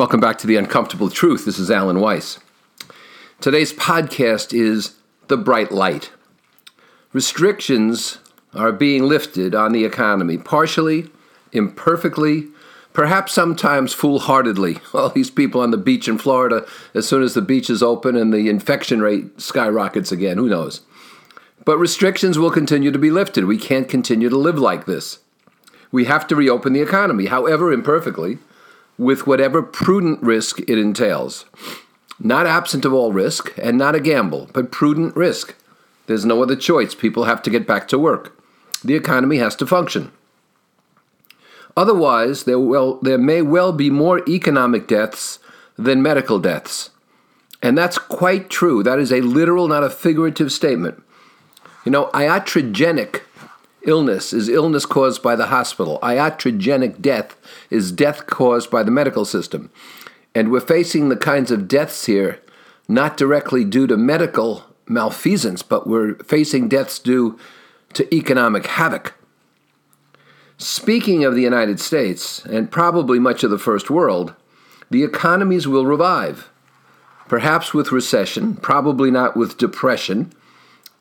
Welcome back to The Uncomfortable Truth. This is Alan Weiss. Today's podcast is The Bright Light. Restrictions are being lifted on the economy, partially, imperfectly, perhaps sometimes foolhardily. All these people on the beach in Florida, as soon as the beach is open and the infection rate skyrockets again, who knows? But restrictions will continue to be lifted. We can't continue to live like this. We have to reopen the economy, however imperfectly with whatever prudent risk it entails. Not absent of all risk and not a gamble, but prudent risk. There's no other choice. People have to get back to work. The economy has to function. Otherwise, there, will, there may well be more economic deaths than medical deaths. And that's quite true. That is a literal, not a figurative statement. You know, iatrogenic illness is illness caused by the hospital. Iatrogenic death is death caused by the medical system. And we're facing the kinds of deaths here not directly due to medical malfeasance, but we're facing deaths due to economic havoc. Speaking of the United States, and probably much of the first world, the economies will revive. Perhaps with recession, probably not with depression,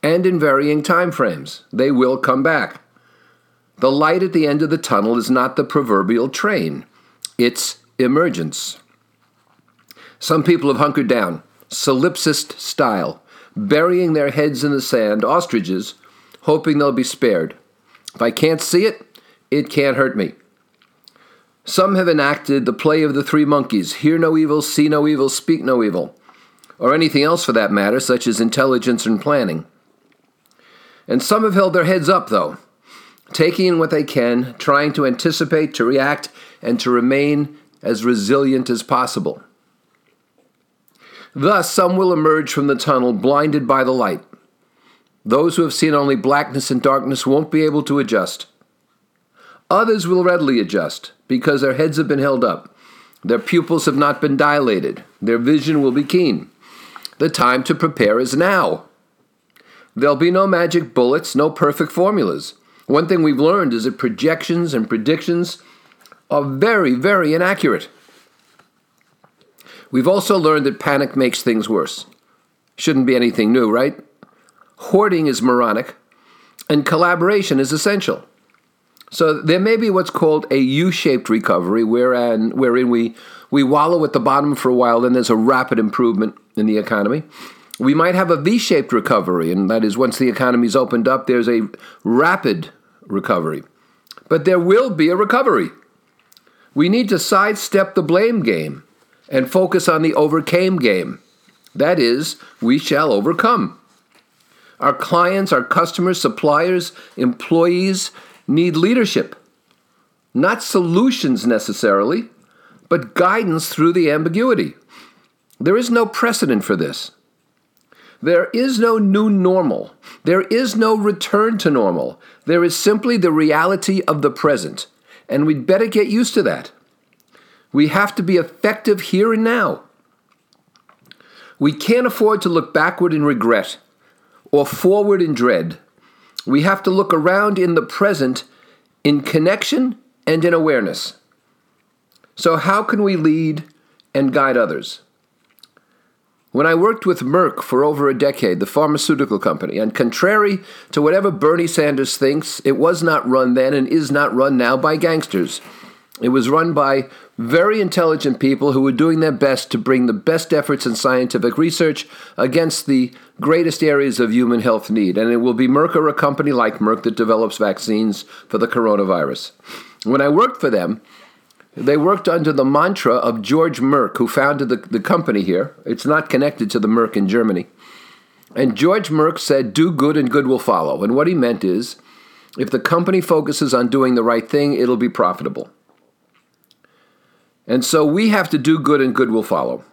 and in varying time frames. They will come back. The light at the end of the tunnel is not the proverbial train, it's emergence. Some people have hunkered down, solipsist style, burying their heads in the sand, ostriches, hoping they'll be spared. If I can't see it, it can't hurt me. Some have enacted the play of the three monkeys hear no evil, see no evil, speak no evil, or anything else for that matter, such as intelligence and planning. And some have held their heads up, though, taking in what they can, trying to anticipate, to react, and to remain as resilient as possible. Thus, some will emerge from the tunnel blinded by the light. Those who have seen only blackness and darkness won't be able to adjust. Others will readily adjust because their heads have been held up. Their pupils have not been dilated. Their vision will be keen. The time to prepare is now. There'll be no magic bullets, no perfect formulas. One thing we've learned is that projections and predictions are very, very inaccurate. We've also learned that panic makes things worse. Shouldn't be anything new, right? Hoarding is moronic, and collaboration is essential. So there may be what's called a U-shaped recovery, wherein, wherein we, we wallow at the bottom for a while, then there's a rapid improvement in the economy. We might have a V shaped recovery, and that is once the economy's opened up, there's a rapid recovery. But there will be a recovery. We need to sidestep the blame game and focus on the overcame game. That is, we shall overcome. Our clients, our customers, suppliers, employees need leadership. Not solutions necessarily, but guidance through the ambiguity. There is no precedent for this. There is no new normal. There is no return to normal. There is simply the reality of the present. And we'd better get used to that. We have to be effective here and now. We can't afford to look backward in regret or forward in dread. We have to look around in the present in connection and in awareness. So, how can we lead and guide others? When I worked with Merck for over a decade, the pharmaceutical company, and contrary to whatever Bernie Sanders thinks, it was not run then and is not run now by gangsters. It was run by very intelligent people who were doing their best to bring the best efforts in scientific research against the greatest areas of human health need. And it will be Merck or a company like Merck that develops vaccines for the coronavirus. When I worked for them, they worked under the mantra of George Merck, who founded the, the company here. It's not connected to the Merck in Germany. And George Merck said, Do good and good will follow. And what he meant is, if the company focuses on doing the right thing, it'll be profitable. And so we have to do good and good will follow.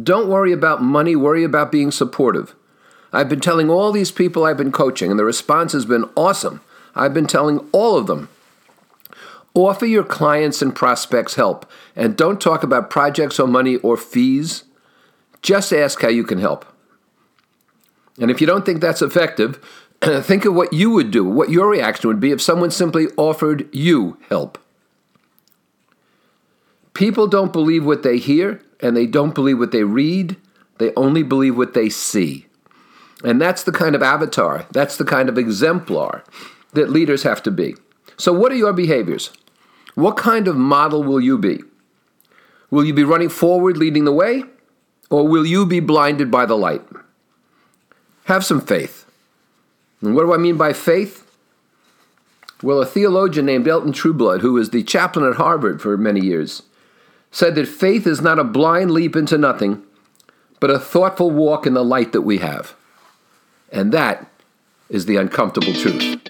Don't worry about money, worry about being supportive. I've been telling all these people I've been coaching, and the response has been awesome. I've been telling all of them Offer your clients and prospects help, and don't talk about projects or money or fees. Just ask how you can help. And if you don't think that's effective, think of what you would do, what your reaction would be if someone simply offered you help. People don't believe what they hear, and they don't believe what they read. They only believe what they see. And that's the kind of avatar, that's the kind of exemplar that leaders have to be. So, what are your behaviors? What kind of model will you be? Will you be running forward, leading the way? Or will you be blinded by the light? Have some faith. And what do I mean by faith? Well, a theologian named Elton Trueblood, who was the chaplain at Harvard for many years, said that faith is not a blind leap into nothing, but a thoughtful walk in the light that we have. And that is the uncomfortable truth.